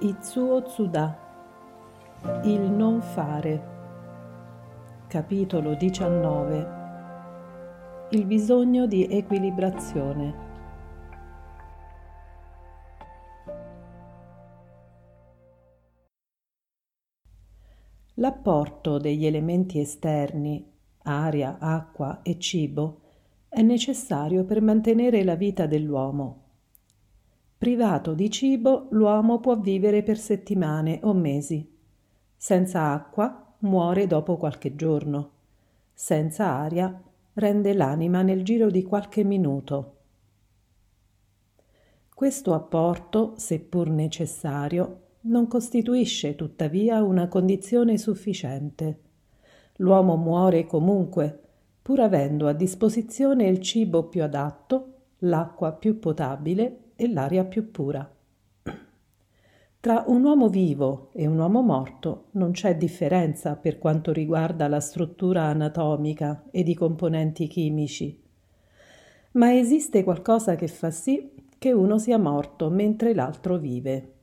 Itsuo Tsuda. Il non fare. Capitolo 19 Il bisogno di equilibrazione. L'apporto degli elementi esterni, aria, acqua e cibo, è necessario per mantenere la vita dell'uomo Privato di cibo, l'uomo può vivere per settimane o mesi. Senza acqua muore dopo qualche giorno. Senza aria rende l'anima nel giro di qualche minuto. Questo apporto, seppur necessario, non costituisce tuttavia una condizione sufficiente. L'uomo muore comunque, pur avendo a disposizione il cibo più adatto, l'acqua più potabile e l'aria più pura. Tra un uomo vivo e un uomo morto non c'è differenza per quanto riguarda la struttura anatomica ed i componenti chimici, ma esiste qualcosa che fa sì che uno sia morto mentre l'altro vive.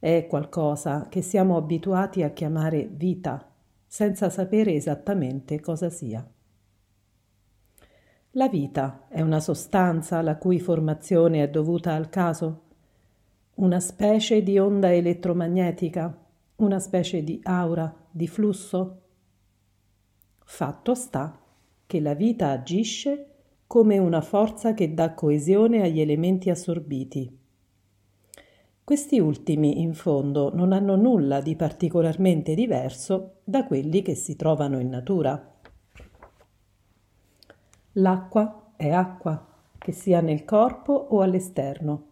È qualcosa che siamo abituati a chiamare vita, senza sapere esattamente cosa sia. La vita è una sostanza la cui formazione è dovuta al caso? Una specie di onda elettromagnetica? Una specie di aura, di flusso? Fatto sta che la vita agisce come una forza che dà coesione agli elementi assorbiti. Questi ultimi, in fondo, non hanno nulla di particolarmente diverso da quelli che si trovano in natura. L'acqua è acqua, che sia nel corpo o all'esterno.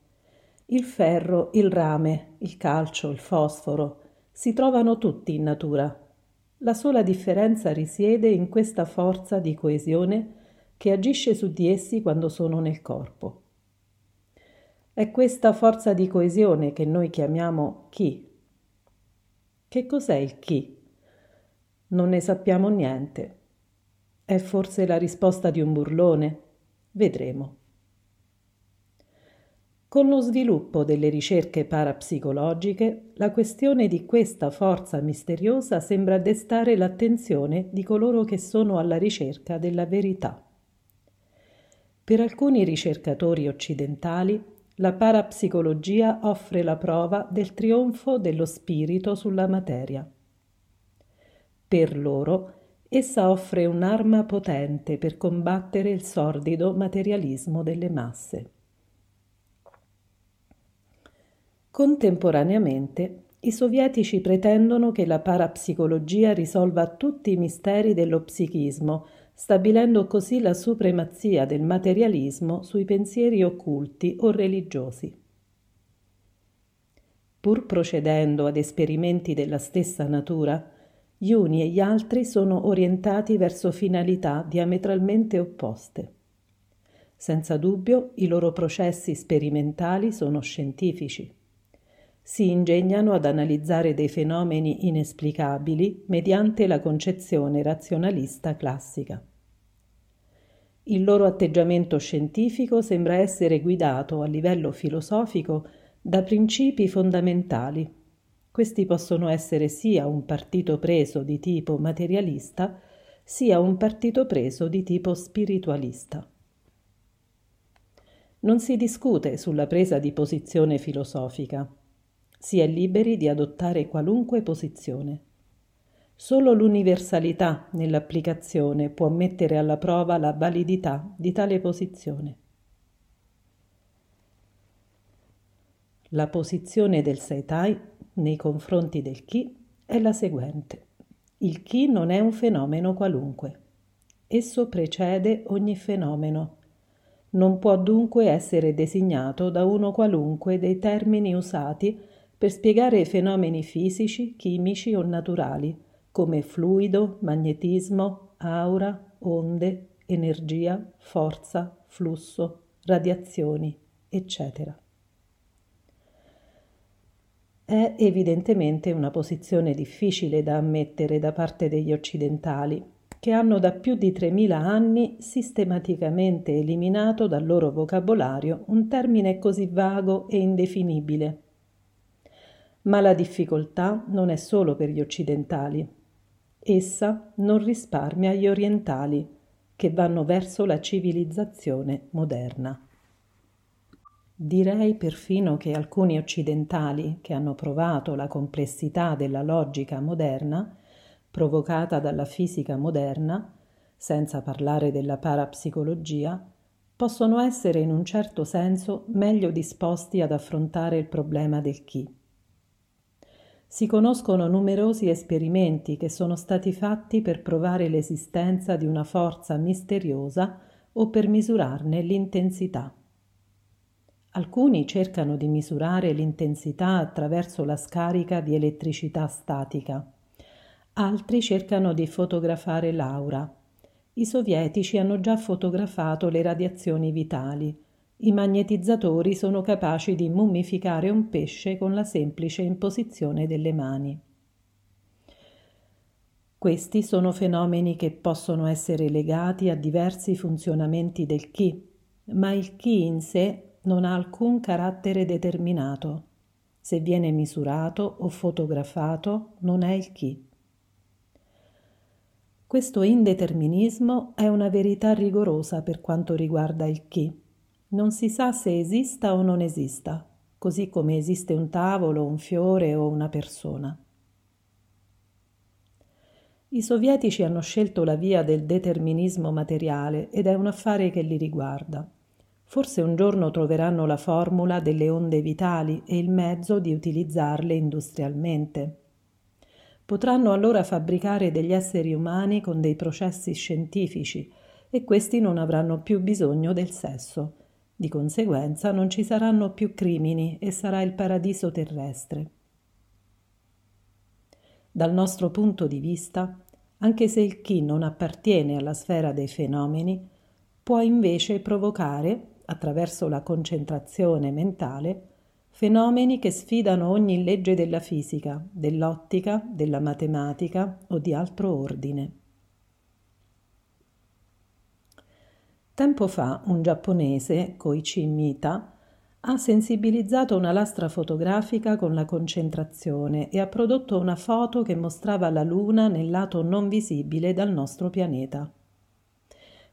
Il ferro, il rame, il calcio, il fosforo si trovano tutti in natura. La sola differenza risiede in questa forza di coesione che agisce su di essi quando sono nel corpo. È questa forza di coesione che noi chiamiamo chi. Che cos'è il chi? Non ne sappiamo niente. È forse la risposta di un burlone? Vedremo. Con lo sviluppo delle ricerche parapsicologiche, la questione di questa forza misteriosa sembra destare l'attenzione di coloro che sono alla ricerca della verità. Per alcuni ricercatori occidentali, la parapsicologia offre la prova del trionfo dello spirito sulla materia. Per loro, Essa offre un'arma potente per combattere il sordido materialismo delle masse. Contemporaneamente, i sovietici pretendono che la parapsicologia risolva tutti i misteri dello psichismo, stabilendo così la supremazia del materialismo sui pensieri occulti o religiosi. Pur procedendo ad esperimenti della stessa natura, gli uni e gli altri sono orientati verso finalità diametralmente opposte. Senza dubbio i loro processi sperimentali sono scientifici. Si ingegnano ad analizzare dei fenomeni inesplicabili mediante la concezione razionalista classica. Il loro atteggiamento scientifico sembra essere guidato a livello filosofico da principi fondamentali questi possono essere sia un partito preso di tipo materialista, sia un partito preso di tipo spiritualista. Non si discute sulla presa di posizione filosofica. Si è liberi di adottare qualunque posizione. Solo l'universalità nell'applicazione può mettere alla prova la validità di tale posizione. La posizione del Seitai nei confronti del chi è la seguente. Il chi non è un fenomeno qualunque. Esso precede ogni fenomeno. Non può dunque essere designato da uno qualunque dei termini usati per spiegare fenomeni fisici, chimici o naturali, come fluido, magnetismo, aura, onde, energia, forza, flusso, radiazioni, eccetera. È evidentemente una posizione difficile da ammettere da parte degli occidentali, che hanno da più di 3.000 anni sistematicamente eliminato dal loro vocabolario un termine così vago e indefinibile. Ma la difficoltà non è solo per gli occidentali. Essa non risparmia gli orientali, che vanno verso la civilizzazione moderna. Direi perfino che alcuni occidentali, che hanno provato la complessità della logica moderna, provocata dalla fisica moderna, senza parlare della parapsicologia, possono essere in un certo senso meglio disposti ad affrontare il problema del chi. Si conoscono numerosi esperimenti che sono stati fatti per provare l'esistenza di una forza misteriosa o per misurarne l'intensità. Alcuni cercano di misurare l'intensità attraverso la scarica di elettricità statica, altri cercano di fotografare l'aura. I sovietici hanno già fotografato le radiazioni vitali. I magnetizzatori sono capaci di mummificare un pesce con la semplice imposizione delle mani. Questi sono fenomeni che possono essere legati a diversi funzionamenti del chi, ma il chi in sé non ha alcun carattere determinato. Se viene misurato o fotografato non è il chi. Questo indeterminismo è una verità rigorosa per quanto riguarda il chi. Non si sa se esista o non esista, così come esiste un tavolo, un fiore o una persona. I sovietici hanno scelto la via del determinismo materiale ed è un affare che li riguarda. Forse un giorno troveranno la formula delle onde vitali e il mezzo di utilizzarle industrialmente. Potranno allora fabbricare degli esseri umani con dei processi scientifici e questi non avranno più bisogno del sesso. Di conseguenza non ci saranno più crimini e sarà il paradiso terrestre. Dal nostro punto di vista, anche se il chi non appartiene alla sfera dei fenomeni, può invece provocare attraverso la concentrazione mentale, fenomeni che sfidano ogni legge della fisica, dell'ottica, della matematica o di altro ordine. Tempo fa un giapponese, Koichi Mita, ha sensibilizzato una lastra fotografica con la concentrazione e ha prodotto una foto che mostrava la Luna nel lato non visibile dal nostro pianeta.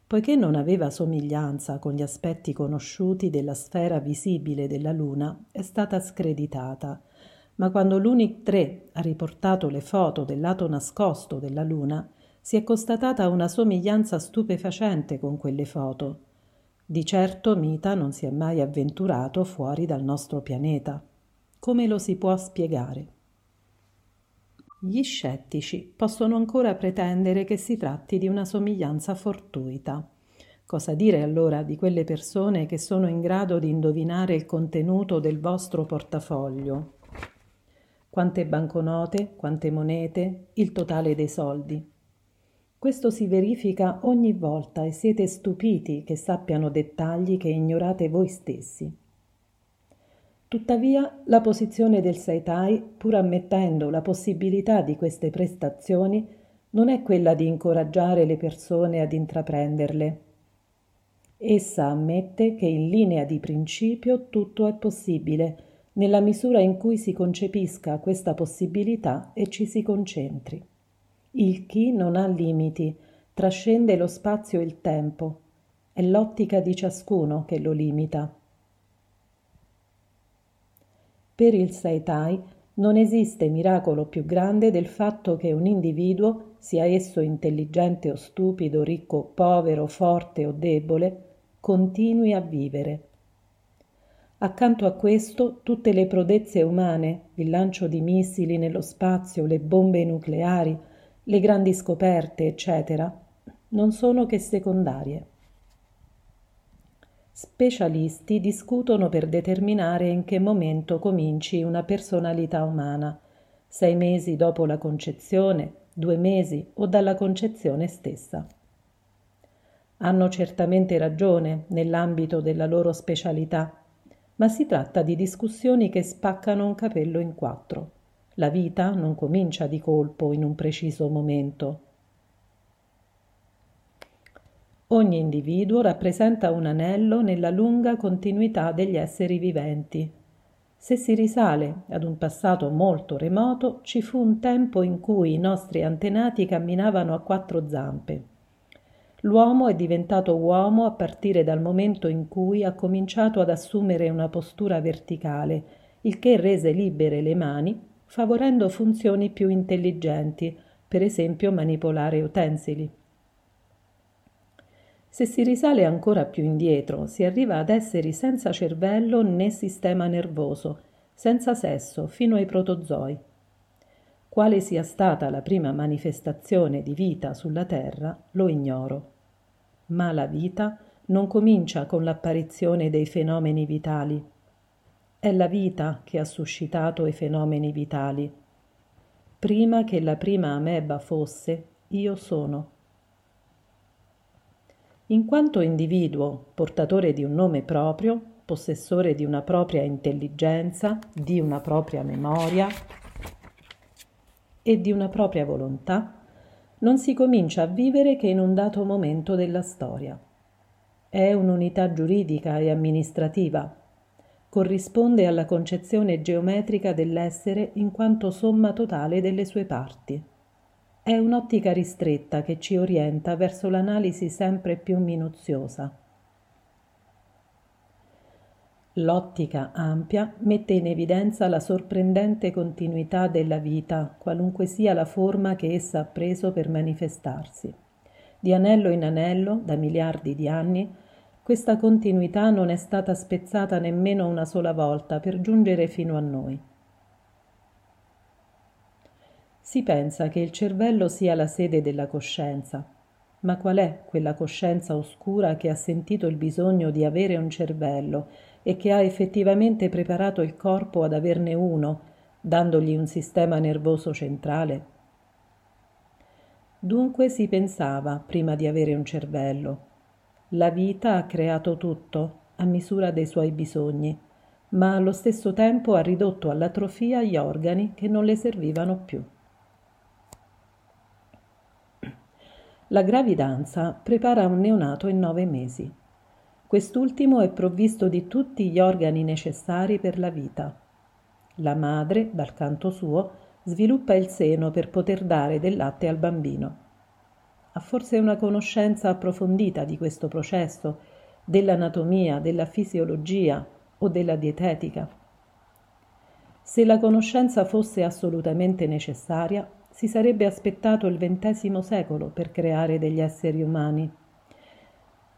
Poiché non aveva somiglianza con gli aspetti conosciuti della sfera visibile della Luna, è stata screditata, ma quando l'UNIC 3 ha riportato le foto del lato nascosto della Luna, si è constatata una somiglianza stupefacente con quelle foto. Di certo Mita non si è mai avventurato fuori dal nostro pianeta. Come lo si può spiegare? Gli scettici possono ancora pretendere che si tratti di una somiglianza fortuita. Cosa dire allora di quelle persone che sono in grado di indovinare il contenuto del vostro portafoglio? Quante banconote, quante monete, il totale dei soldi. Questo si verifica ogni volta e siete stupiti che sappiano dettagli che ignorate voi stessi. Tuttavia, la posizione del Saitai, pur ammettendo la possibilità di queste prestazioni, non è quella di incoraggiare le persone ad intraprenderle. Essa ammette che in linea di principio tutto è possibile, nella misura in cui si concepisca questa possibilità e ci si concentri. Il chi non ha limiti, trascende lo spazio e il tempo. È l'ottica di ciascuno che lo limita. Per il Saitai non esiste miracolo più grande del fatto che un individuo, sia esso intelligente o stupido, ricco o povero, forte o debole, continui a vivere. Accanto a questo, tutte le prodezze umane, il lancio di missili nello spazio, le bombe nucleari, le grandi scoperte, eccetera, non sono che secondarie. Specialisti discutono per determinare in che momento cominci una personalità umana, sei mesi dopo la concezione, due mesi o dalla concezione stessa. Hanno certamente ragione nell'ambito della loro specialità, ma si tratta di discussioni che spaccano un capello in quattro. La vita non comincia di colpo in un preciso momento, Ogni individuo rappresenta un anello nella lunga continuità degli esseri viventi. Se si risale ad un passato molto remoto, ci fu un tempo in cui i nostri antenati camminavano a quattro zampe. L'uomo è diventato uomo a partire dal momento in cui ha cominciato ad assumere una postura verticale, il che rese libere le mani, favorendo funzioni più intelligenti, per esempio manipolare utensili. Se si risale ancora più indietro, si arriva ad esseri senza cervello né sistema nervoso, senza sesso, fino ai protozoi. Quale sia stata la prima manifestazione di vita sulla Terra lo ignoro. Ma la vita non comincia con l'apparizione dei fenomeni vitali. È la vita che ha suscitato i fenomeni vitali. Prima che la prima ameba fosse, io sono. In quanto individuo, portatore di un nome proprio, possessore di una propria intelligenza, di una propria memoria e di una propria volontà, non si comincia a vivere che in un dato momento della storia. È un'unità giuridica e amministrativa. Corrisponde alla concezione geometrica dell'essere in quanto somma totale delle sue parti. È un'ottica ristretta che ci orienta verso l'analisi sempre più minuziosa. L'ottica ampia mette in evidenza la sorprendente continuità della vita, qualunque sia la forma che essa ha preso per manifestarsi. Di anello in anello, da miliardi di anni, questa continuità non è stata spezzata nemmeno una sola volta per giungere fino a noi. Si pensa che il cervello sia la sede della coscienza. Ma qual è quella coscienza oscura che ha sentito il bisogno di avere un cervello e che ha effettivamente preparato il corpo ad averne uno, dandogli un sistema nervoso centrale? Dunque si pensava prima di avere un cervello. La vita ha creato tutto a misura dei suoi bisogni, ma allo stesso tempo ha ridotto all'atrofia gli organi che non le servivano più. La gravidanza prepara un neonato in nove mesi. Quest'ultimo è provvisto di tutti gli organi necessari per la vita. La madre, dal canto suo, sviluppa il seno per poter dare del latte al bambino. Ha forse una conoscenza approfondita di questo processo, dell'anatomia, della fisiologia o della dietetica? Se la conoscenza fosse assolutamente necessaria, si sarebbe aspettato il XX secolo per creare degli esseri umani.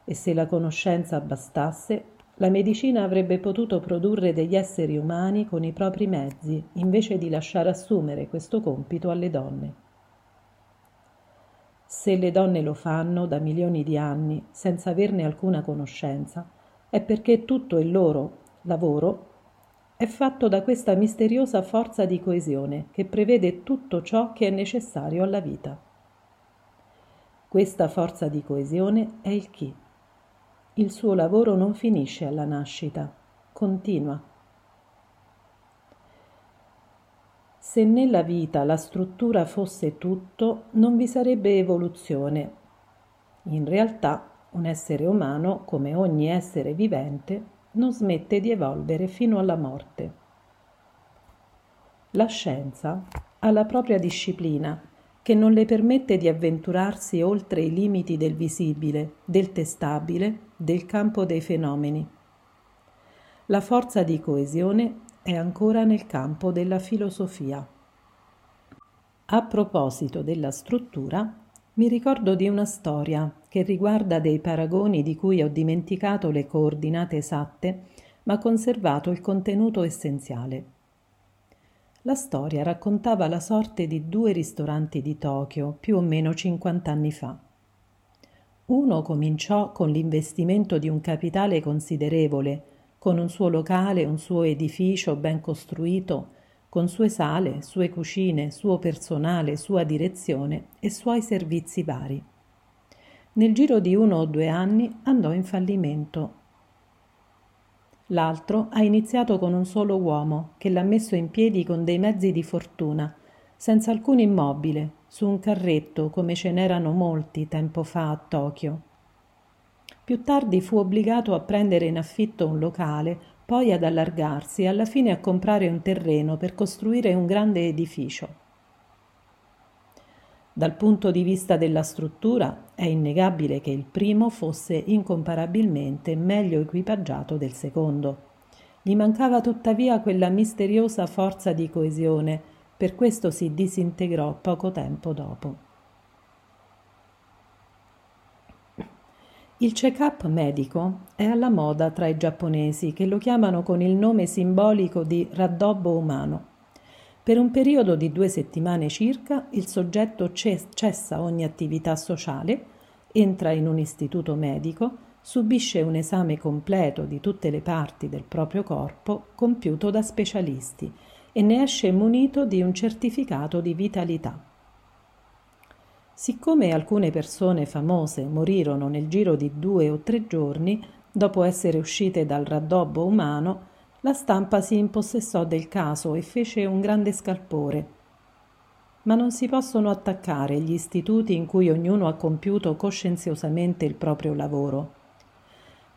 E se la conoscenza bastasse, la medicina avrebbe potuto produrre degli esseri umani con i propri mezzi, invece di lasciare assumere questo compito alle donne. Se le donne lo fanno da milioni di anni senza averne alcuna conoscenza, è perché tutto il loro lavoro è fatto da questa misteriosa forza di coesione che prevede tutto ciò che è necessario alla vita. Questa forza di coesione è il chi. Il suo lavoro non finisce alla nascita, continua. Se nella vita la struttura fosse tutto, non vi sarebbe evoluzione. In realtà, un essere umano, come ogni essere vivente, non smette di evolvere fino alla morte. La scienza ha la propria disciplina che non le permette di avventurarsi oltre i limiti del visibile, del testabile, del campo dei fenomeni. La forza di coesione è ancora nel campo della filosofia. A proposito della struttura, mi ricordo di una storia che riguarda dei paragoni di cui ho dimenticato le coordinate esatte, ma conservato il contenuto essenziale. La storia raccontava la sorte di due ristoranti di Tokyo più o meno 50 anni fa. Uno cominciò con l'investimento di un capitale considerevole, con un suo locale, un suo edificio ben costruito, con sue sale, sue cucine, suo personale, sua direzione e suoi servizi vari. Nel giro di uno o due anni andò in fallimento. L'altro ha iniziato con un solo uomo che l'ha messo in piedi con dei mezzi di fortuna, senza alcun immobile, su un carretto come ce n'erano molti tempo fa a Tokyo. Più tardi fu obbligato a prendere in affitto un locale poi ad allargarsi e alla fine a comprare un terreno per costruire un grande edificio. Dal punto di vista della struttura è innegabile che il primo fosse incomparabilmente meglio equipaggiato del secondo. Gli mancava tuttavia quella misteriosa forza di coesione, per questo si disintegrò poco tempo dopo. Il check-up medico è alla moda tra i giapponesi che lo chiamano con il nome simbolico di raddobbo umano. Per un periodo di due settimane circa il soggetto cessa ogni attività sociale, entra in un istituto medico, subisce un esame completo di tutte le parti del proprio corpo compiuto da specialisti e ne esce munito di un certificato di vitalità. Siccome alcune persone famose morirono nel giro di due o tre giorni dopo essere uscite dal raddobbo umano, la stampa si impossessò del caso e fece un grande scalpore. Ma non si possono attaccare gli istituti in cui ognuno ha compiuto coscienziosamente il proprio lavoro.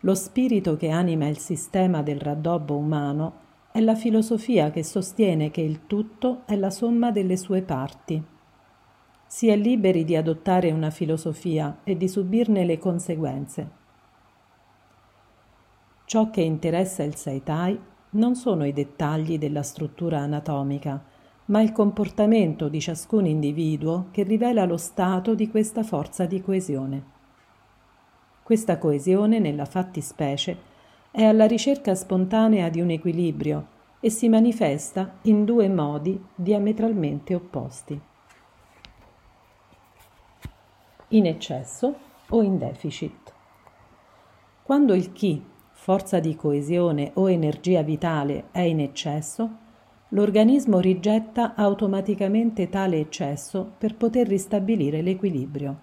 Lo spirito che anima il sistema del raddobbo umano è la filosofia che sostiene che il tutto è la somma delle sue parti. Si è liberi di adottare una filosofia e di subirne le conseguenze. Ciò che interessa il Seitai non sono i dettagli della struttura anatomica, ma il comportamento di ciascun individuo che rivela lo stato di questa forza di coesione. Questa coesione, nella fattispecie, è alla ricerca spontanea di un equilibrio e si manifesta in due modi diametralmente opposti. In eccesso o in deficit. Quando il chi forza di coesione o energia vitale è in eccesso, l'organismo rigetta automaticamente tale eccesso per poter ristabilire l'equilibrio.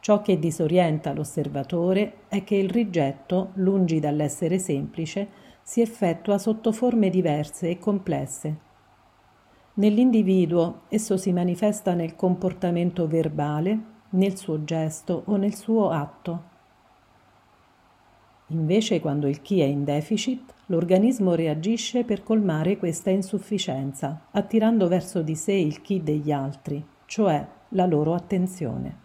Ciò che disorienta l'osservatore è che il rigetto, lungi dall'essere semplice, si effettua sotto forme diverse e complesse. Nell'individuo esso si manifesta nel comportamento verbale, nel suo gesto o nel suo atto. Invece, quando il chi è in deficit, l'organismo reagisce per colmare questa insufficienza, attirando verso di sé il chi degli altri, cioè la loro attenzione.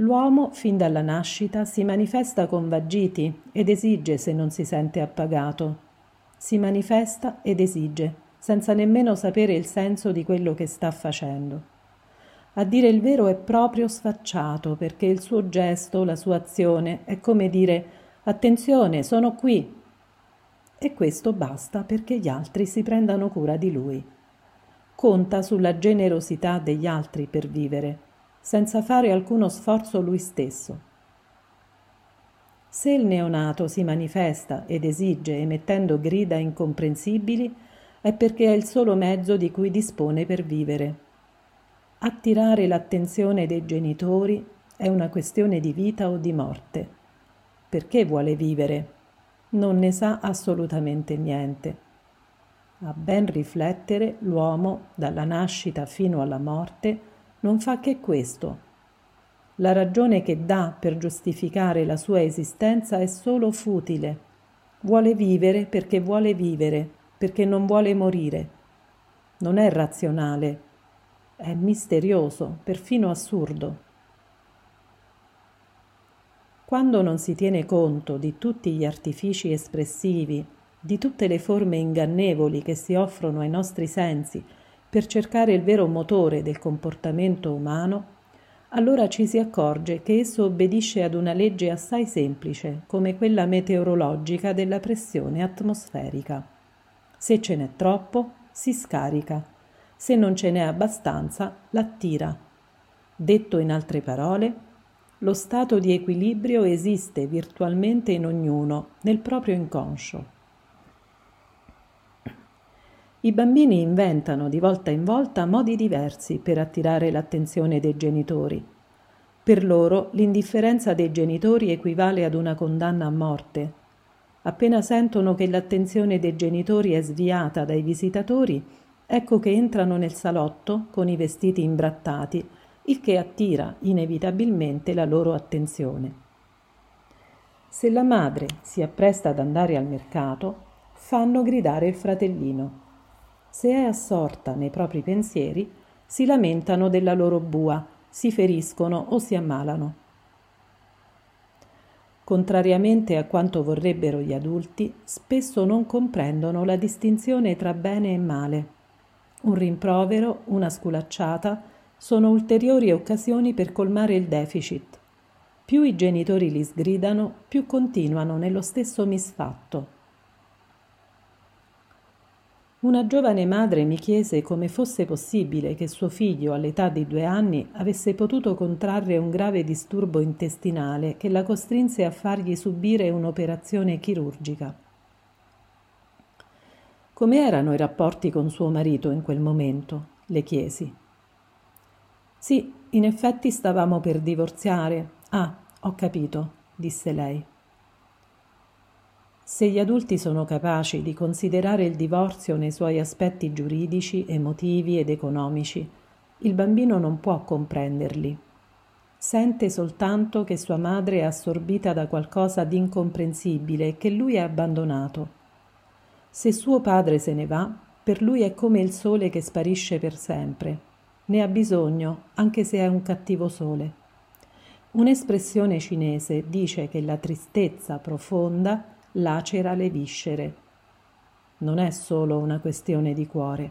L'uomo, fin dalla nascita, si manifesta con vagiti ed esige se non si sente appagato. Si manifesta ed esige, senza nemmeno sapere il senso di quello che sta facendo. A dire il vero è proprio sfacciato perché il suo gesto, la sua azione è come dire attenzione, sono qui. E questo basta perché gli altri si prendano cura di lui. Conta sulla generosità degli altri per vivere, senza fare alcuno sforzo lui stesso. Se il neonato si manifesta ed esige emettendo grida incomprensibili, è perché è il solo mezzo di cui dispone per vivere Attirare l'attenzione dei genitori è una questione di vita o di morte. Perché vuole vivere? Non ne sa assolutamente niente. A ben riflettere, l'uomo, dalla nascita fino alla morte, non fa che questo. La ragione che dà per giustificare la sua esistenza è solo futile. Vuole vivere perché vuole vivere, perché non vuole morire. Non è razionale, è misterioso, perfino assurdo. Quando non si tiene conto di tutti gli artifici espressivi, di tutte le forme ingannevoli che si offrono ai nostri sensi per cercare il vero motore del comportamento umano, allora ci si accorge che esso obbedisce ad una legge assai semplice, come quella meteorologica della pressione atmosferica. Se ce n'è troppo, si scarica se non ce n'è abbastanza, l'attira. Detto in altre parole, lo stato di equilibrio esiste virtualmente in ognuno, nel proprio inconscio. I bambini inventano di volta in volta modi diversi per attirare l'attenzione dei genitori. Per loro l'indifferenza dei genitori equivale ad una condanna a morte. Appena sentono che l'attenzione dei genitori è sviata dai visitatori, ecco che entrano nel salotto con i vestiti imbrattati, il che attira inevitabilmente la loro attenzione. Se la madre si appresta ad andare al mercato, fanno gridare il fratellino. Se è assorta nei propri pensieri, si lamentano della loro bua, si feriscono o si ammalano. Contrariamente a quanto vorrebbero gli adulti, spesso non comprendono la distinzione tra bene e male. Un rimprovero, una sculacciata, sono ulteriori occasioni per colmare il deficit. Più i genitori li sgridano, più continuano nello stesso misfatto. Una giovane madre mi chiese come fosse possibile che suo figlio, all'età di due anni, avesse potuto contrarre un grave disturbo intestinale che la costrinse a fargli subire un'operazione chirurgica. Come erano i rapporti con suo marito in quel momento? le chiesi. Sì, in effetti stavamo per divorziare. Ah, ho capito, disse lei. Se gli adulti sono capaci di considerare il divorzio nei suoi aspetti giuridici, emotivi ed economici, il bambino non può comprenderli. Sente soltanto che sua madre è assorbita da qualcosa di incomprensibile e che lui ha abbandonato. Se suo padre se ne va, per lui è come il sole che sparisce per sempre. Ne ha bisogno, anche se è un cattivo sole. Un'espressione cinese dice che la tristezza profonda lacera le viscere. Non è solo una questione di cuore.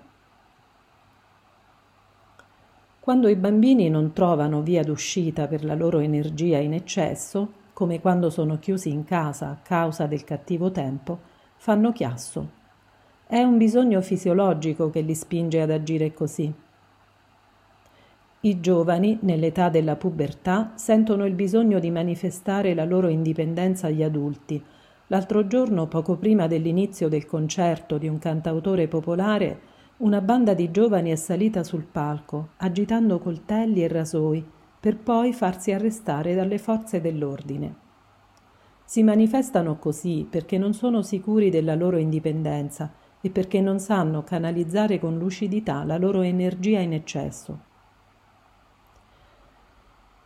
Quando i bambini non trovano via d'uscita per la loro energia in eccesso, come quando sono chiusi in casa a causa del cattivo tempo, fanno chiasso. È un bisogno fisiologico che li spinge ad agire così. I giovani, nell'età della pubertà, sentono il bisogno di manifestare la loro indipendenza agli adulti, L'altro giorno, poco prima dell'inizio del concerto di un cantautore popolare, una banda di giovani è salita sul palco, agitando coltelli e rasoi, per poi farsi arrestare dalle forze dell'ordine. Si manifestano così perché non sono sicuri della loro indipendenza e perché non sanno canalizzare con lucidità la loro energia in eccesso.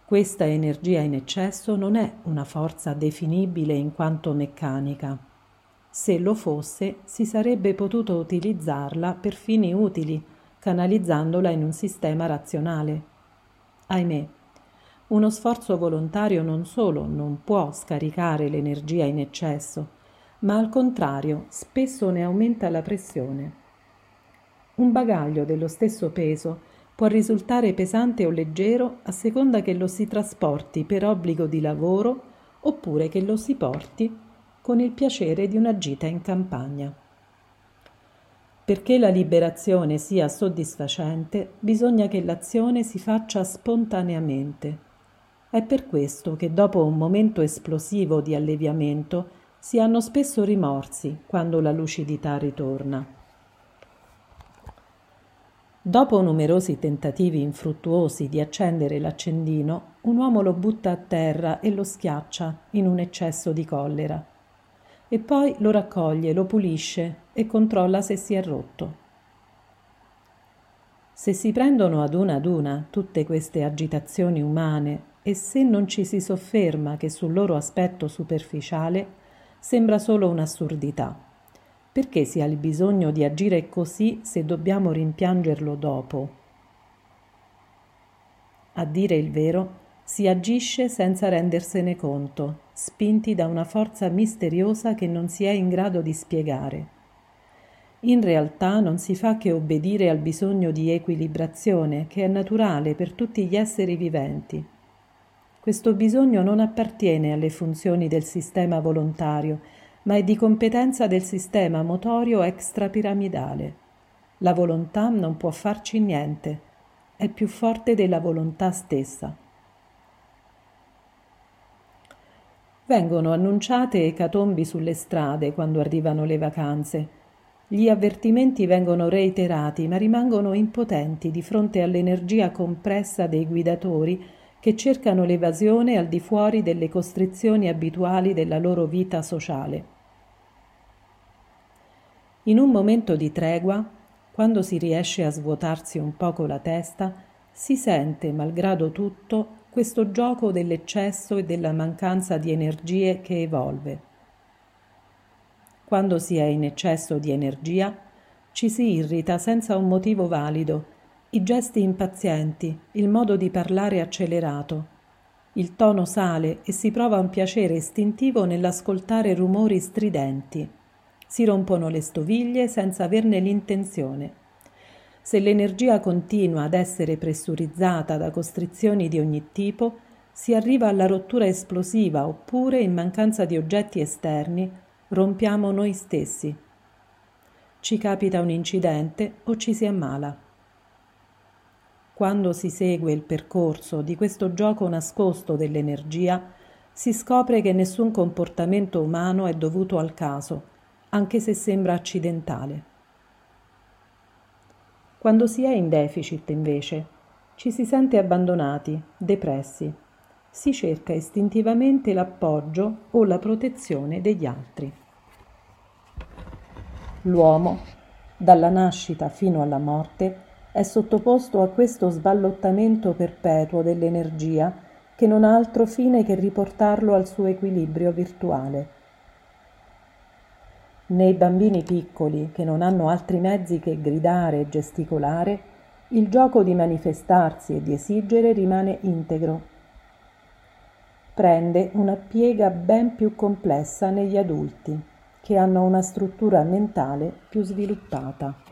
Questa energia in eccesso non è una forza definibile in quanto meccanica. Se lo fosse, si sarebbe potuto utilizzarla per fini utili, canalizzandola in un sistema razionale. Ahimè, uno sforzo volontario non solo non può scaricare l'energia in eccesso, ma al contrario spesso ne aumenta la pressione. Un bagaglio dello stesso peso può risultare pesante o leggero a seconda che lo si trasporti per obbligo di lavoro oppure che lo si porti con il piacere di una gita in campagna. Perché la liberazione sia soddisfacente, bisogna che l'azione si faccia spontaneamente. È per questo che dopo un momento esplosivo di alleviamento si hanno spesso rimorsi quando la lucidità ritorna. Dopo numerosi tentativi infruttuosi di accendere l'accendino, un uomo lo butta a terra e lo schiaccia in un eccesso di collera. E poi lo raccoglie, lo pulisce e controlla se si è rotto. Se si prendono ad una ad una tutte queste agitazioni umane e se non ci si sofferma che sul loro aspetto superficiale, sembra solo un'assurdità. Perché si ha il bisogno di agire così se dobbiamo rimpiangerlo dopo? A dire il vero, si agisce senza rendersene conto, spinti da una forza misteriosa che non si è in grado di spiegare. In realtà non si fa che obbedire al bisogno di equilibrazione che è naturale per tutti gli esseri viventi. Questo bisogno non appartiene alle funzioni del sistema volontario ma è di competenza del sistema motorio extrapiramidale. La volontà non può farci niente, è più forte della volontà stessa. Vengono annunciate ecatombi sulle strade quando arrivano le vacanze. Gli avvertimenti vengono reiterati, ma rimangono impotenti di fronte all'energia compressa dei guidatori che cercano l'evasione al di fuori delle costrizioni abituali della loro vita sociale. In un momento di tregua, quando si riesce a svuotarsi un poco la testa, si sente, malgrado tutto, questo gioco dell'eccesso e della mancanza di energie che evolve. Quando si è in eccesso di energia, ci si irrita senza un motivo valido, i gesti impazienti, il modo di parlare accelerato. Il tono sale e si prova un piacere istintivo nell'ascoltare rumori stridenti. Si rompono le stoviglie senza averne l'intenzione. Se l'energia continua ad essere pressurizzata da costrizioni di ogni tipo, si arriva alla rottura esplosiva oppure, in mancanza di oggetti esterni, rompiamo noi stessi. Ci capita un incidente o ci si ammala. Quando si segue il percorso di questo gioco nascosto dell'energia, si scopre che nessun comportamento umano è dovuto al caso, anche se sembra accidentale. Quando si è in deficit, invece, ci si sente abbandonati, depressi, si cerca istintivamente l'appoggio o la protezione degli altri. L'uomo, dalla nascita fino alla morte, è sottoposto a questo sballottamento perpetuo dell'energia che non ha altro fine che riportarlo al suo equilibrio virtuale. Nei bambini piccoli, che non hanno altri mezzi che gridare e gesticolare, il gioco di manifestarsi e di esigere rimane integro prende una piega ben più complessa negli adulti, che hanno una struttura mentale più sviluppata.